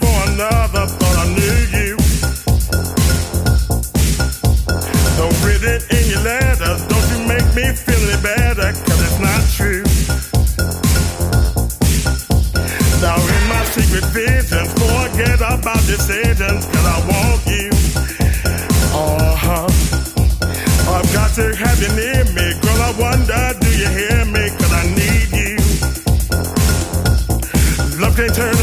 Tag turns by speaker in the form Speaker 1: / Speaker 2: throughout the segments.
Speaker 1: for another, thought I need you. Don't write it in your letters. Don't you make me feel any better? 'Cause it's not true. Now in my secret visions, forget about decisions. 'Cause I want you. Uh huh. I've got to have you near me, girl, I wonder, do you hear me, I need you. Love can't turn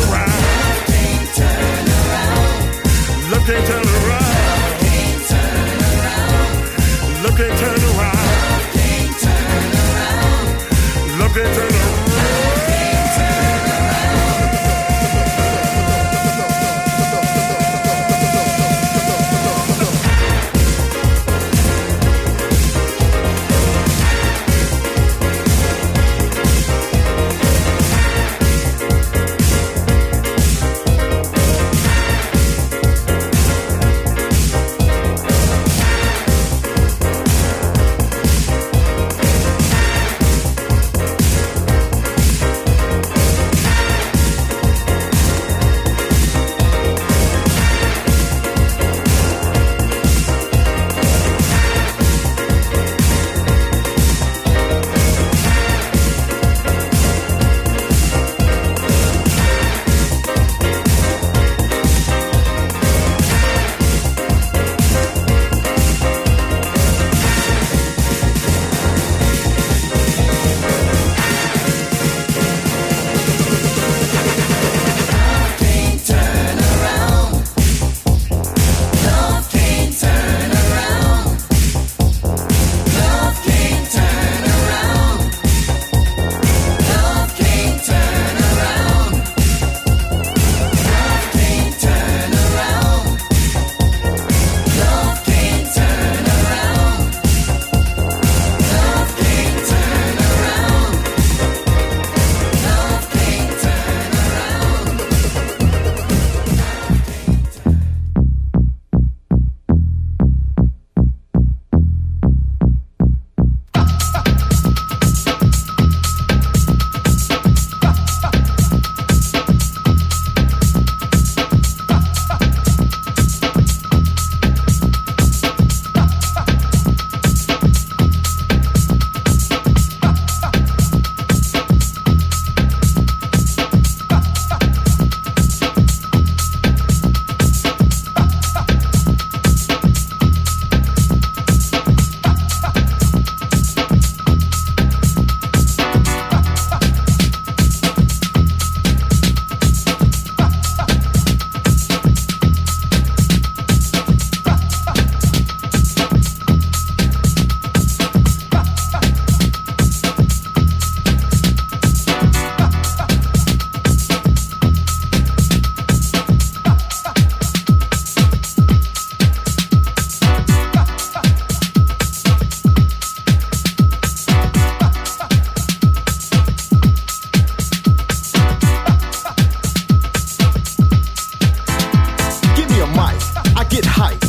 Speaker 2: get hype.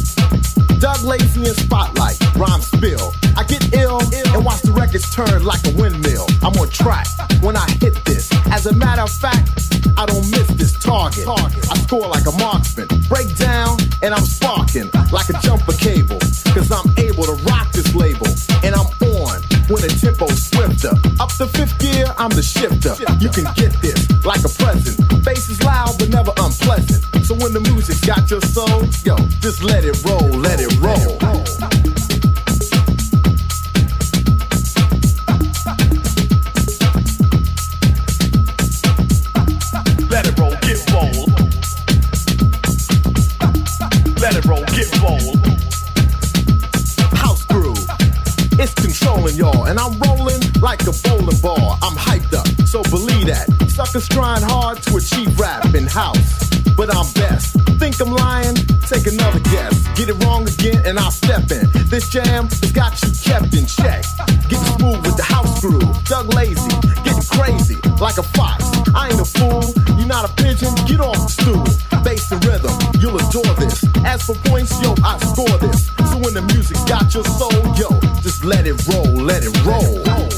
Speaker 2: Doug Lazy in spotlight, rhyme spill. I get ill and watch the records turn like a windmill. I'm on track when I hit this. As a matter of fact, I don't miss this target. I score like a marksman. Break down and I'm sparking like a jumper cable. Cause I'm able to rock this label and I'm on when the tempo's swifter. Up to fifth gear, I'm the shifter. You can get this like a present. Bass is loud but never unpleasant. So when the music's got your soul, yo, just let it roll, let it roll. Let it roll,
Speaker 3: get bold. Let it roll, get bold.
Speaker 2: House groove, it's controlling y'all, and I'm rolling like a bowling ball. I'm hyped up, so believe that. Suckers trying hard to achieve rap in house, but I'm best. Think I'm lying? Take another guess. Get it wrong again, and I'll step in. This jam has got you kept in check. Getting smooth with the house groove. Doug Lazy, getting crazy like a fox. I ain't a fool, you're not a pigeon. Get off the stool. Bass and rhythm, you'll adore this. As for points, yo, I score this. So when the music's got your soul, yo, just let it roll, let it roll.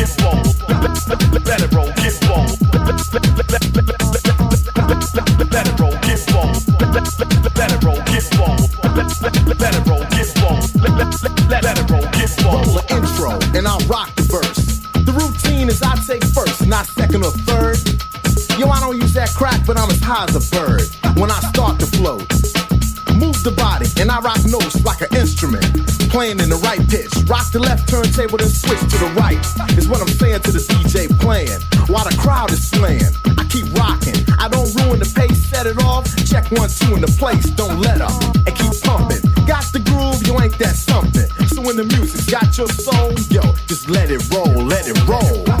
Speaker 2: Let, roll, get roll. Let, roll,
Speaker 3: get roll. Let, roll, get roll
Speaker 2: intro and I'll rock the verse. The routine is I take first, not second or third. Yo, I don't use that crack, but I'm as high as a bird when I start to float. Move the body and I rock notes like an instrument, playing in the right pitch. Rock the left turntable, then switch to the right. Is what I'm saying to the DJ playing while the crowd is slaying. I keep rocking, I don't ruin the pace, set it off. Check one, two in the place, don't let up and keep pumping. Got the groove, you ain't that something. So when the music's got your soul, yo, just let it roll, let it roll.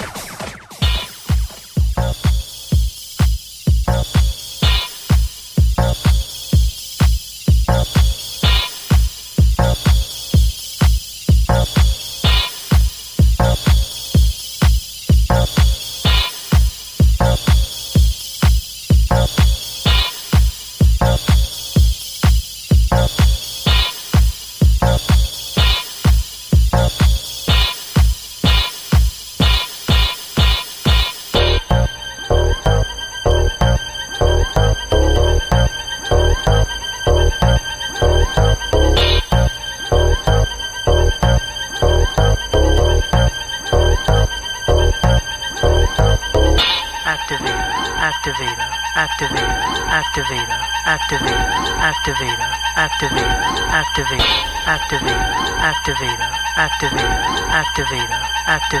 Speaker 4: active.